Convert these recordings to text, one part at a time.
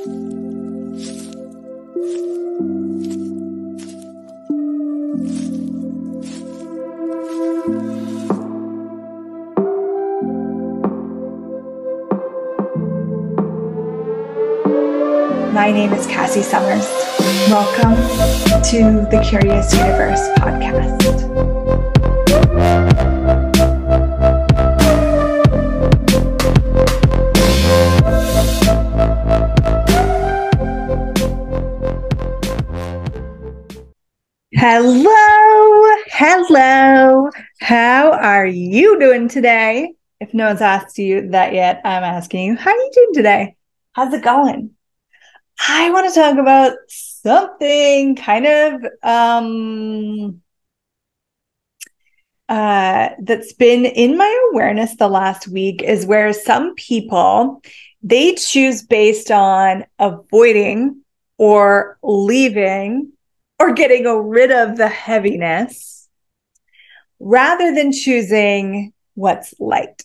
My name is Cassie Summers. Welcome to the Curious Universe podcast. Hello, hello. How are you doing today? If no one's asked you that yet, I'm asking you, how are you doing today? How's it going? I want to talk about something kind of um uh that's been in my awareness the last week is where some people they choose based on avoiding or leaving or getting rid of the heaviness rather than choosing what's light.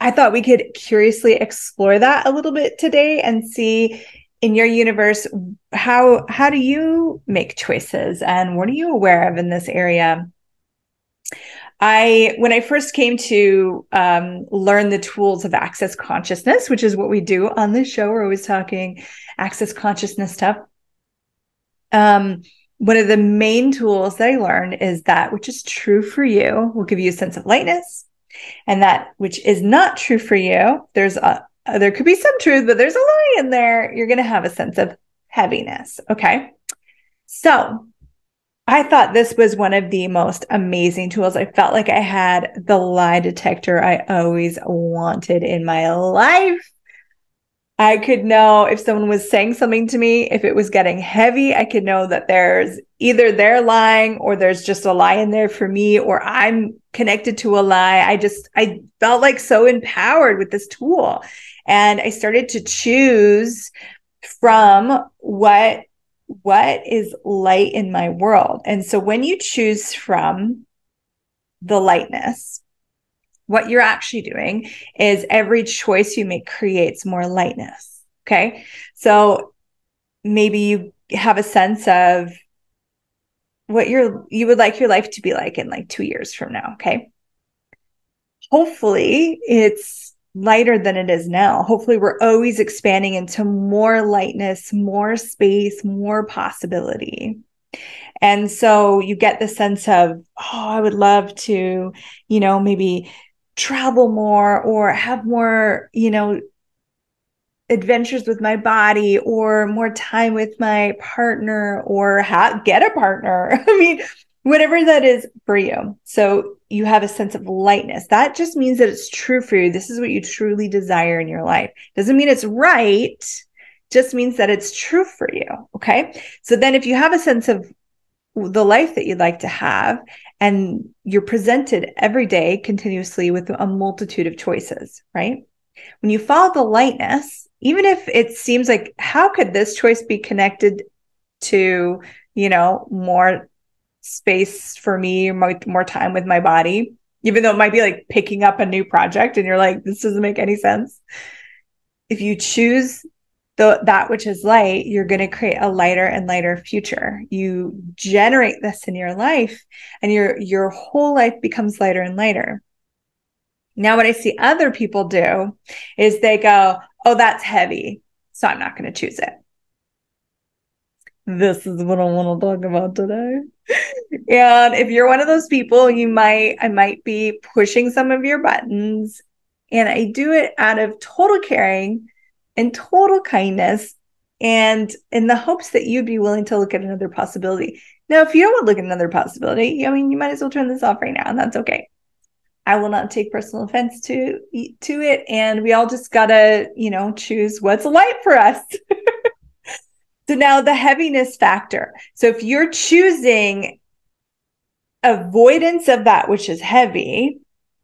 I thought we could curiously explore that a little bit today and see in your universe how how do you make choices and what are you aware of in this area i when i first came to um, learn the tools of access consciousness which is what we do on this show we're always talking access consciousness stuff um, one of the main tools that i learned is that which is true for you will give you a sense of lightness and that which is not true for you there's a, uh, there could be some truth, but there's a lie in there. You're going to have a sense of heaviness. Okay. So I thought this was one of the most amazing tools. I felt like I had the lie detector I always wanted in my life. I could know if someone was saying something to me, if it was getting heavy, I could know that there's either they're lying or there's just a lie in there for me or I'm connected to a lie. I just, I felt like so empowered with this tool. And I started to choose from what what is light in my world. And so when you choose from the lightness, what you're actually doing is every choice you make creates more lightness. Okay. So maybe you have a sense of what you're you would like your life to be like in like 2 years from now, okay? Hopefully it's lighter than it is now. Hopefully we're always expanding into more lightness, more space, more possibility. And so you get the sense of, oh, I would love to, you know, maybe travel more or have more, you know, adventures with my body or more time with my partner or ha- get a partner. I mean, whatever that is for you. So you have a sense of lightness. That just means that it's true for you. This is what you truly desire in your life. Doesn't mean it's right, just means that it's true for you. Okay. So then if you have a sense of the life that you'd like to have and you're presented every day continuously with a multitude of choices, right? When you follow the lightness, even if it seems like how could this choice be connected to, you know, more space for me, more, more time with my body, even though it might be like picking up a new project and you're like, this doesn't make any sense. If you choose the, that which is light, you're going to create a lighter and lighter future. You generate this in your life and your, your whole life becomes lighter and lighter. Now, what I see other people do is they go, Oh, that's heavy. So I'm not going to choose it. This is what I want to talk about today. and if you're one of those people, you might, I might be pushing some of your buttons. And I do it out of total caring and total kindness and in the hopes that you'd be willing to look at another possibility. Now, if you don't want to look at another possibility, I mean, you might as well turn this off right now, and that's okay. I will not take personal offense to to it, and we all just gotta, you know, choose what's light for us. so now the heaviness factor. So if you're choosing avoidance of that which is heavy,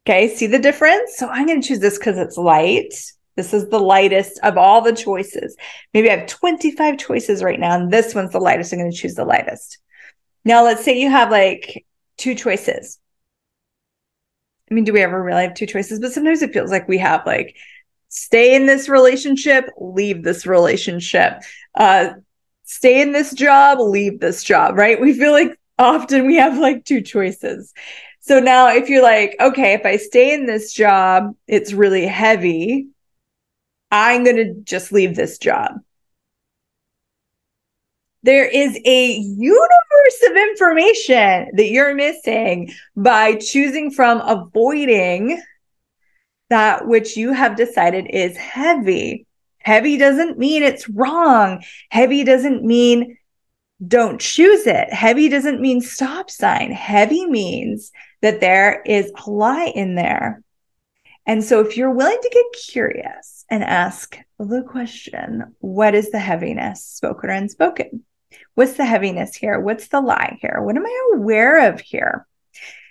okay, see the difference. So I'm going to choose this because it's light. This is the lightest of all the choices. Maybe I have 25 choices right now, and this one's the lightest. I'm going to choose the lightest. Now, let's say you have like two choices I mean, do we ever really have two choices? But sometimes it feels like we have like stay in this relationship, leave this relationship. Uh, stay in this job, leave this job, right? We feel like often we have like two choices. So now if you're like, okay, if I stay in this job, it's really heavy. I'm going to just leave this job. There is a universe of information that you're missing by choosing from avoiding that which you have decided is heavy. Heavy doesn't mean it's wrong. Heavy doesn't mean don't choose it. Heavy doesn't mean stop sign. Heavy means that there is a lie in there. And so if you're willing to get curious and ask the question, what is the heaviness, spoken or unspoken? What's the heaviness here? What's the lie here? What am I aware of here?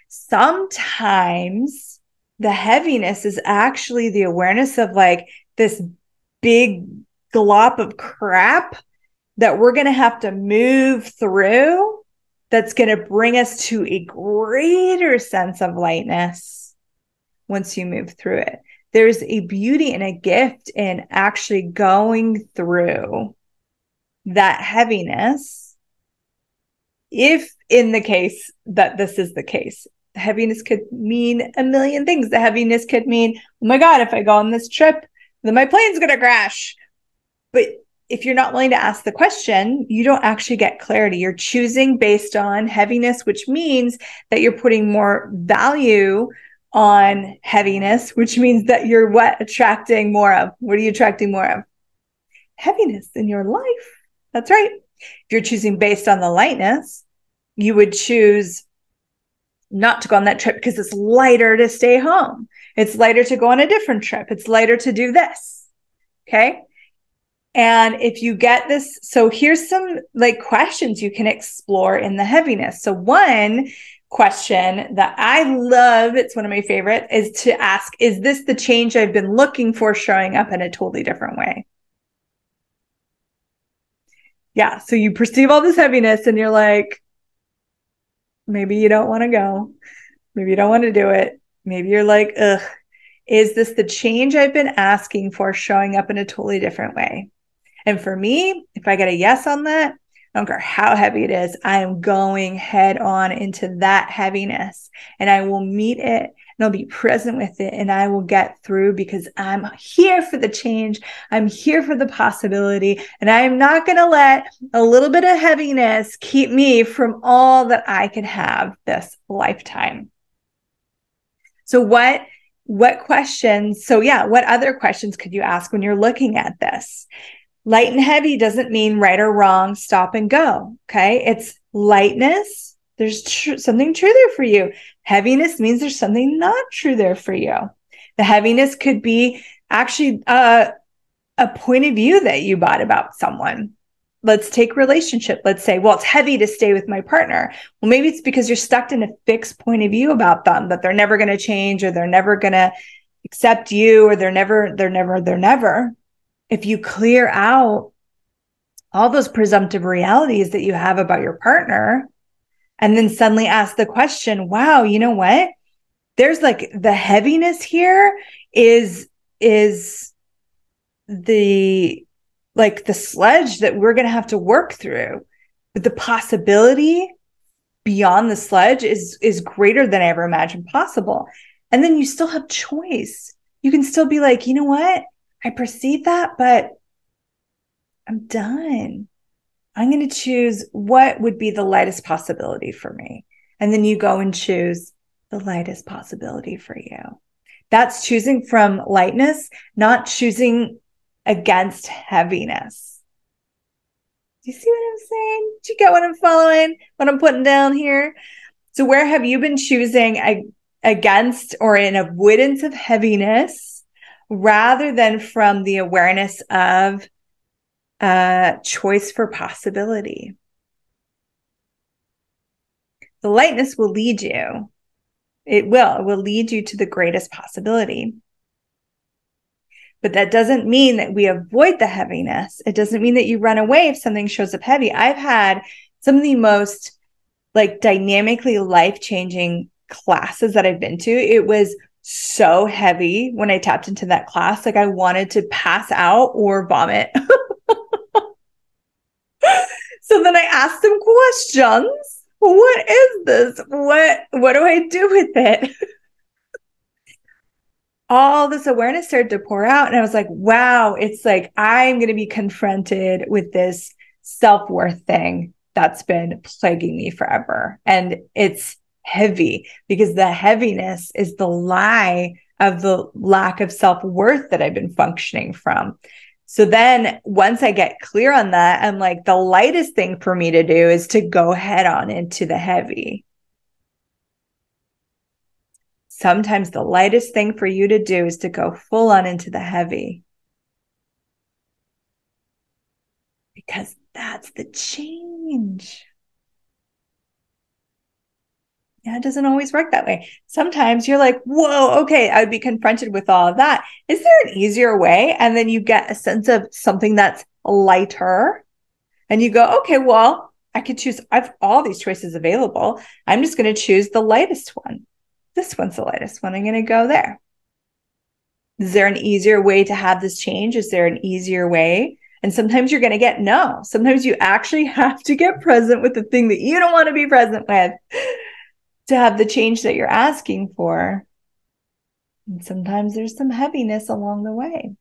Sometimes the heaviness is actually the awareness of like this big glop of crap that we're going to have to move through that's going to bring us to a greater sense of lightness once you move through it. There's a beauty and a gift in actually going through that heaviness. If in the case that this is the case, heaviness could mean a million things. The heaviness could mean, oh my God, if I go on this trip, then my plane's going to crash. But if you're not willing to ask the question, you don't actually get clarity. You're choosing based on heaviness, which means that you're putting more value on heaviness, which means that you're what attracting more of. What are you attracting more of? Heaviness in your life. That's right. If you're choosing based on the lightness, you would choose not to go on that trip because it's lighter to stay home. It's lighter to go on a different trip. It's lighter to do this. Okay. And if you get this, so here's some like questions you can explore in the heaviness. So, one question that I love, it's one of my favorite, is to ask, is this the change I've been looking for showing up in a totally different way? Yeah. So you perceive all this heaviness and you're like, maybe you don't want to go. Maybe you don't want to do it. Maybe you're like, ugh, is this the change I've been asking for showing up in a totally different way? And for me, if I get a yes on that, I don't care how heavy it is, I am going head on into that heaviness and I will meet it and I'll be present with it and I will get through because I'm here for the change. I'm here for the possibility and I am not going to let a little bit of heaviness keep me from all that I could have this lifetime. So what what questions so yeah what other questions could you ask when you're looking at this Light and heavy doesn't mean right or wrong, stop and go. Okay. It's lightness. There's tr- something true there for you. Heaviness means there's something not true there for you. The heaviness could be actually a, a point of view that you bought about someone. Let's take relationship. Let's say, well, it's heavy to stay with my partner. Well, maybe it's because you're stuck in a fixed point of view about them that they're never going to change or they're never going to accept you or they're never, they're never, they're never if you clear out all those presumptive realities that you have about your partner and then suddenly ask the question wow you know what? There's like the heaviness here is is the like the sledge that we're going to have to work through. But the possibility beyond the sledge is is greater than i ever imagined possible. And then you still have choice. You can still be like you know what I perceive that, but I'm done. I'm going to choose what would be the lightest possibility for me. And then you go and choose the lightest possibility for you. That's choosing from lightness, not choosing against heaviness. Do you see what I'm saying? Do you get what I'm following? What I'm putting down here? So, where have you been choosing against or in avoidance of heaviness? Rather than from the awareness of a choice for possibility. The lightness will lead you. It will. It will lead you to the greatest possibility. But that doesn't mean that we avoid the heaviness. It doesn't mean that you run away if something shows up heavy. I've had some of the most like dynamically life changing classes that I've been to. It was so heavy when I tapped into that class. Like I wanted to pass out or vomit. so then I asked them questions. What is this? What what do I do with it? All this awareness started to pour out and I was like, wow, it's like I'm going to be confronted with this self-worth thing that's been plaguing me forever. And it's heavy because the heaviness is the lie of the lack of self worth that I've been functioning from. So then once I get clear on that, I'm like, the lightest thing for me to do is to go head on into the heavy. Sometimes the lightest thing for you to do is to go full on into the heavy. Because that's the change. Yeah, it doesn't always work that way. Sometimes you're like, whoa, okay, I would be confronted with all of that. Is there an easier way? And then you get a sense of something that's lighter. And you go, okay, well, I could choose, I've all these choices available. I'm just going to choose the lightest one. This one's the lightest one. I'm going to go there. Is there an easier way to have this change? Is there an easier way? And sometimes you're going to get no. Sometimes you actually have to get present with the thing that you don't want to be present with to have the change that you're asking for. And sometimes there's some heaviness along the way.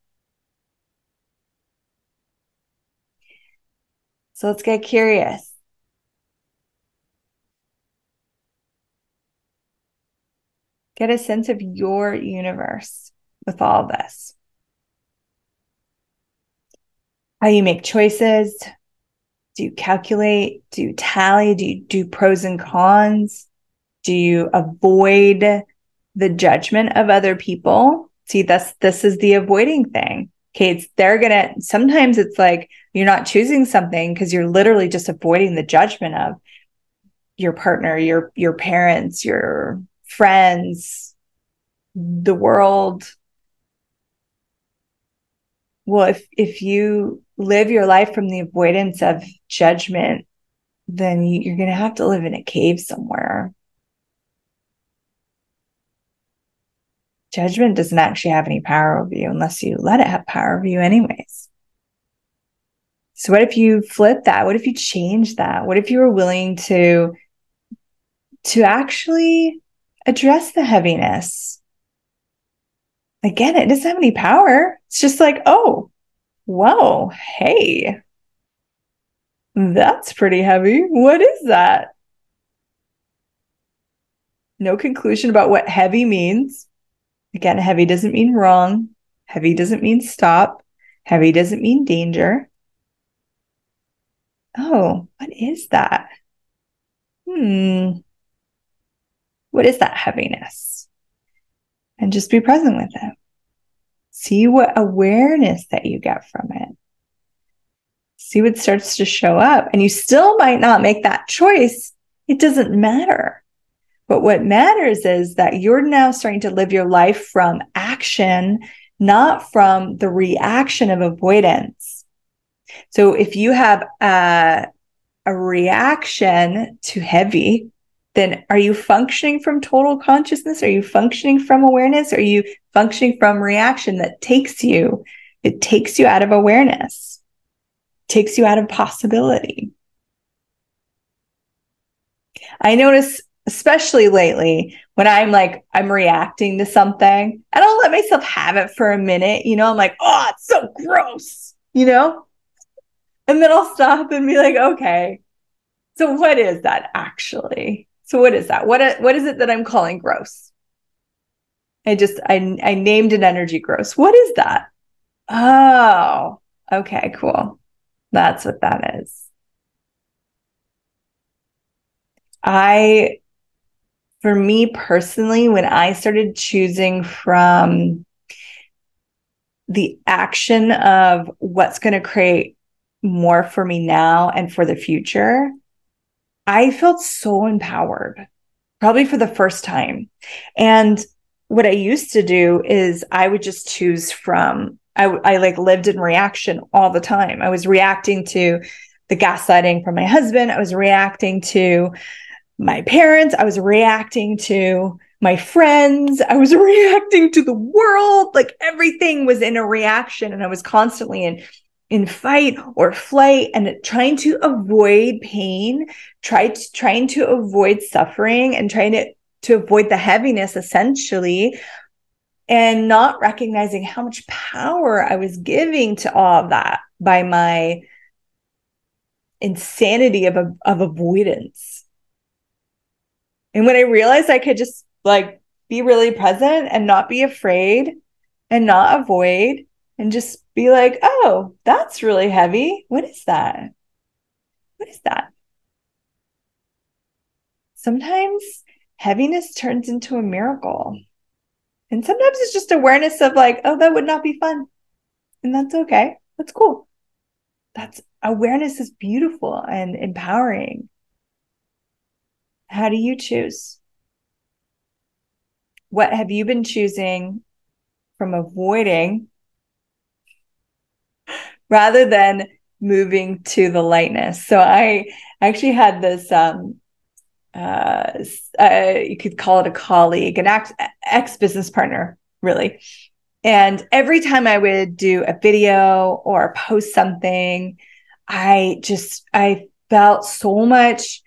So let's get curious. Get a sense of your universe with all this. How you make choices. Do you calculate? Do you tally? Do you do pros and cons? Do you avoid the judgment of other people? See, this this is the avoiding thing. Okay, it's they're gonna sometimes it's like you're not choosing something because you're literally just avoiding the judgment of your partner, your your parents, your friends, the world. Well, if if you live your life from the avoidance of judgment, then you're going to have to live in a cave somewhere. Judgment doesn't actually have any power over you unless you let it have power over you, anyways. So, what if you flip that? What if you change that? What if you were willing to to actually address the heaviness? Again, it doesn't have any power. It's just like, oh, whoa, hey, that's pretty heavy. What is that? No conclusion about what heavy means. Again, heavy doesn't mean wrong. Heavy doesn't mean stop. Heavy doesn't mean danger. Oh, what is that? Hmm. What is that heaviness? And just be present with it. See what awareness that you get from it. See what starts to show up. And you still might not make that choice. It doesn't matter. But what matters is that you're now starting to live your life from action, not from the reaction of avoidance. So if you have a, a reaction to heavy, then are you functioning from total consciousness? Are you functioning from awareness? Are you functioning from reaction that takes you, it takes you out of awareness, takes you out of possibility? I notice especially lately when I'm like, I'm reacting to something I don't let myself have it for a minute. You know, I'm like, oh, it's so gross, you know? And then I'll stop and be like, okay, so what is that actually? So what is that? What, what is it that I'm calling gross? I just, I, I named an energy gross. What is that? Oh, okay, cool. That's what that is. I for me personally, when I started choosing from the action of what's going to create more for me now and for the future, I felt so empowered, probably for the first time. And what I used to do is I would just choose from, I, I like lived in reaction all the time. I was reacting to the gaslighting from my husband. I was reacting to my parents. I was reacting to my friends. I was reacting to the world. Like everything was in a reaction and I was constantly in in fight or flight and trying to avoid pain, try to, trying to avoid suffering and trying to to avoid the heaviness essentially and not recognizing how much power I was giving to all of that by my insanity of, of avoidance. And when I realized I could just like be really present and not be afraid and not avoid and just be like, oh, that's really heavy. What is that? What is that? Sometimes heaviness turns into a miracle. And sometimes it's just awareness of like, oh, that would not be fun. And that's okay. That's cool. That's awareness is beautiful and empowering. How do you choose? What have you been choosing from avoiding rather than moving to the lightness? So I actually had this um uh, uh you could call it a colleague, an ex business partner, really. And every time I would do a video or post something, I just I felt so much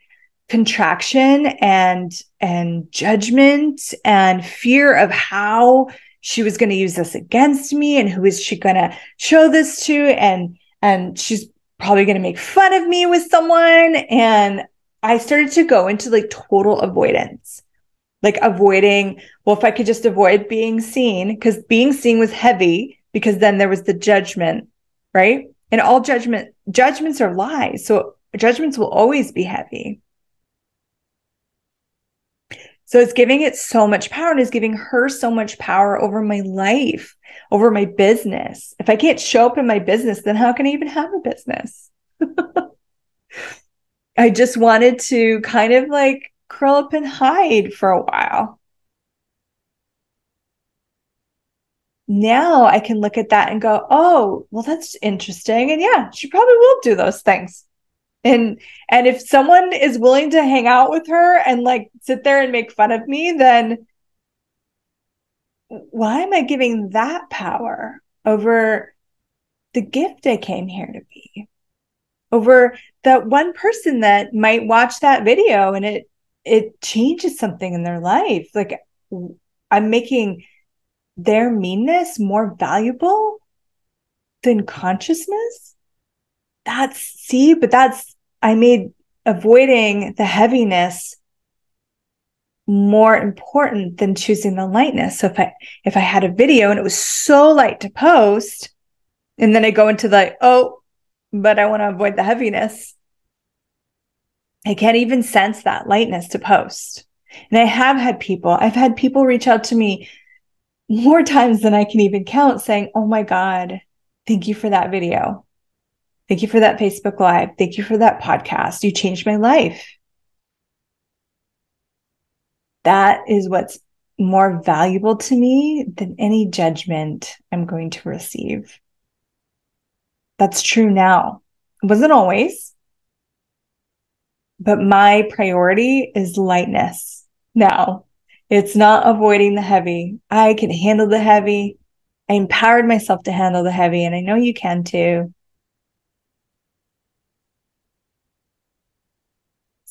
contraction and and judgment and fear of how she was going to use this against me and who is she going to show this to. And and she's probably going to make fun of me with someone. And i started to go into like total avoidance. Like avoiding well if i could just avoid being seen because being seen was heavy because then there was the judgment right? And all judgment judgments are lies. So judgments will always be heavy so it's giving it so much power and is giving her so much power over my life, over my business. If I can't show up in my business, then how can I even have a business? I just wanted to kind of like curl up and hide for a while. Now I can look at that and go, oh, well, that's interesting. And yeah, she probably will do those things and and if someone is willing to hang out with her and like sit there and make fun of me then why am i giving that power over the gift i came here to be? Over that one person that might watch that video and it it changes something in their life. Like i'm making their meanness more valuable than consciousness that's see but that's i made avoiding the heaviness more important than choosing the lightness. So if i if i had a video and it was so light to post and then i go into the oh but i want to avoid the heaviness i can't even sense that lightness to post. And i have had people i've had people reach out to me more times than i can even count saying oh my god thank you for that video Thank you for that Facebook Live. Thank you for that podcast. You changed my life. That is what's more valuable to me than any judgment I'm going to receive. That's true now. It wasn't always, but my priority is lightness now. It's not avoiding the heavy. I can handle the heavy. I empowered myself to handle the heavy, and I know you can too.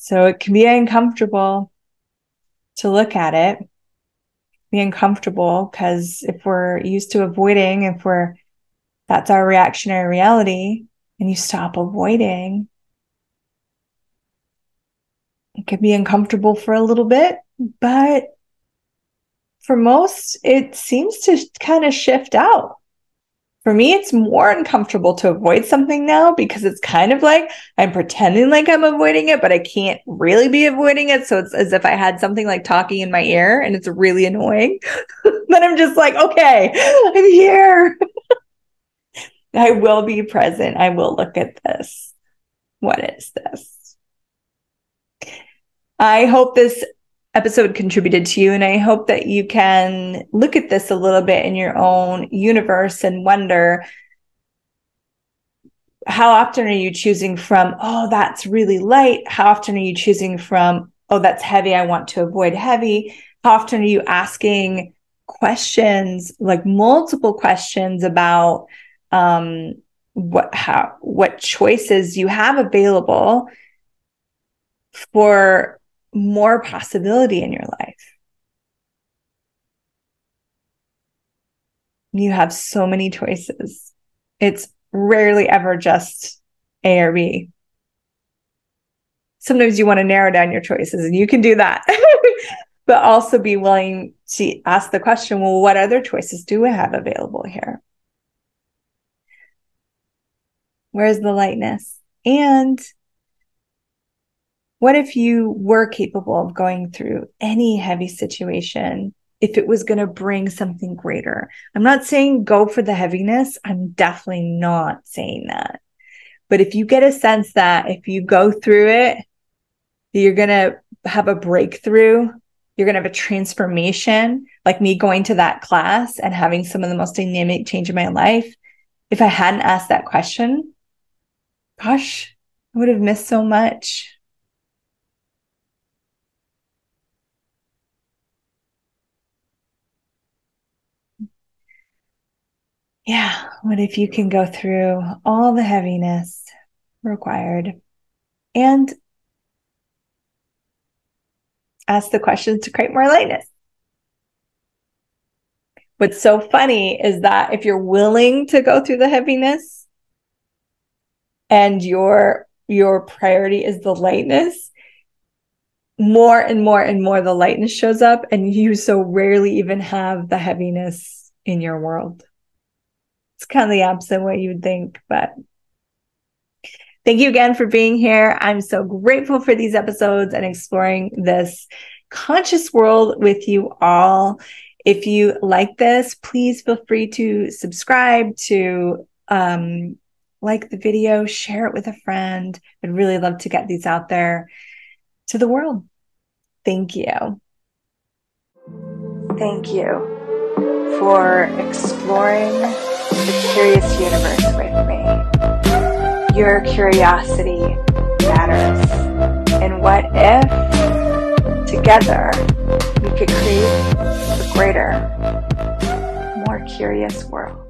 So it can be uncomfortable to look at it, be uncomfortable because if we're used to avoiding, if we're that's our reactionary reality, and you stop avoiding, it can be uncomfortable for a little bit, but for most, it seems to kind of shift out for me, it's more uncomfortable to avoid something now because it's kind of like I'm pretending like I'm avoiding it, but I can't really be avoiding it. So it's as if I had something like talking in my ear and it's really annoying. then I'm just like, okay, I'm here. I will be present. I will look at this. What is this? I hope this episode contributed to you. And I hope that you can look at this a little bit in your own universe and wonder how often are you choosing from, oh, that's really light? How often are you choosing from, oh, that's heavy. I want to avoid heavy? How often are you asking questions, like multiple questions about um, what how what choices you have available for more possibility in your life. You have so many choices. It's rarely ever just A or B. Sometimes you want to narrow down your choices, and you can do that. but also be willing to ask the question well, what other choices do we have available here? Where's the lightness? And what if you were capable of going through any heavy situation if it was going to bring something greater? I'm not saying go for the heaviness. I'm definitely not saying that. But if you get a sense that if you go through it, you're going to have a breakthrough, you're going to have a transformation, like me going to that class and having some of the most dynamic change in my life. If I hadn't asked that question, gosh, I would have missed so much. Yeah, what if you can go through all the heaviness required and ask the questions to create more lightness? What's so funny is that if you're willing to go through the heaviness and your your priority is the lightness, more and more and more the lightness shows up and you so rarely even have the heaviness in your world it's kind of the opposite of what you would think, but thank you again for being here. I'm so grateful for these episodes and exploring this conscious world with you all. If you like this, please feel free to subscribe, to um, like the video, share it with a friend. I'd really love to get these out there to the world. Thank you. Thank you for exploring the curious universe with me. Your curiosity matters. And what if together we could create a greater, more curious world?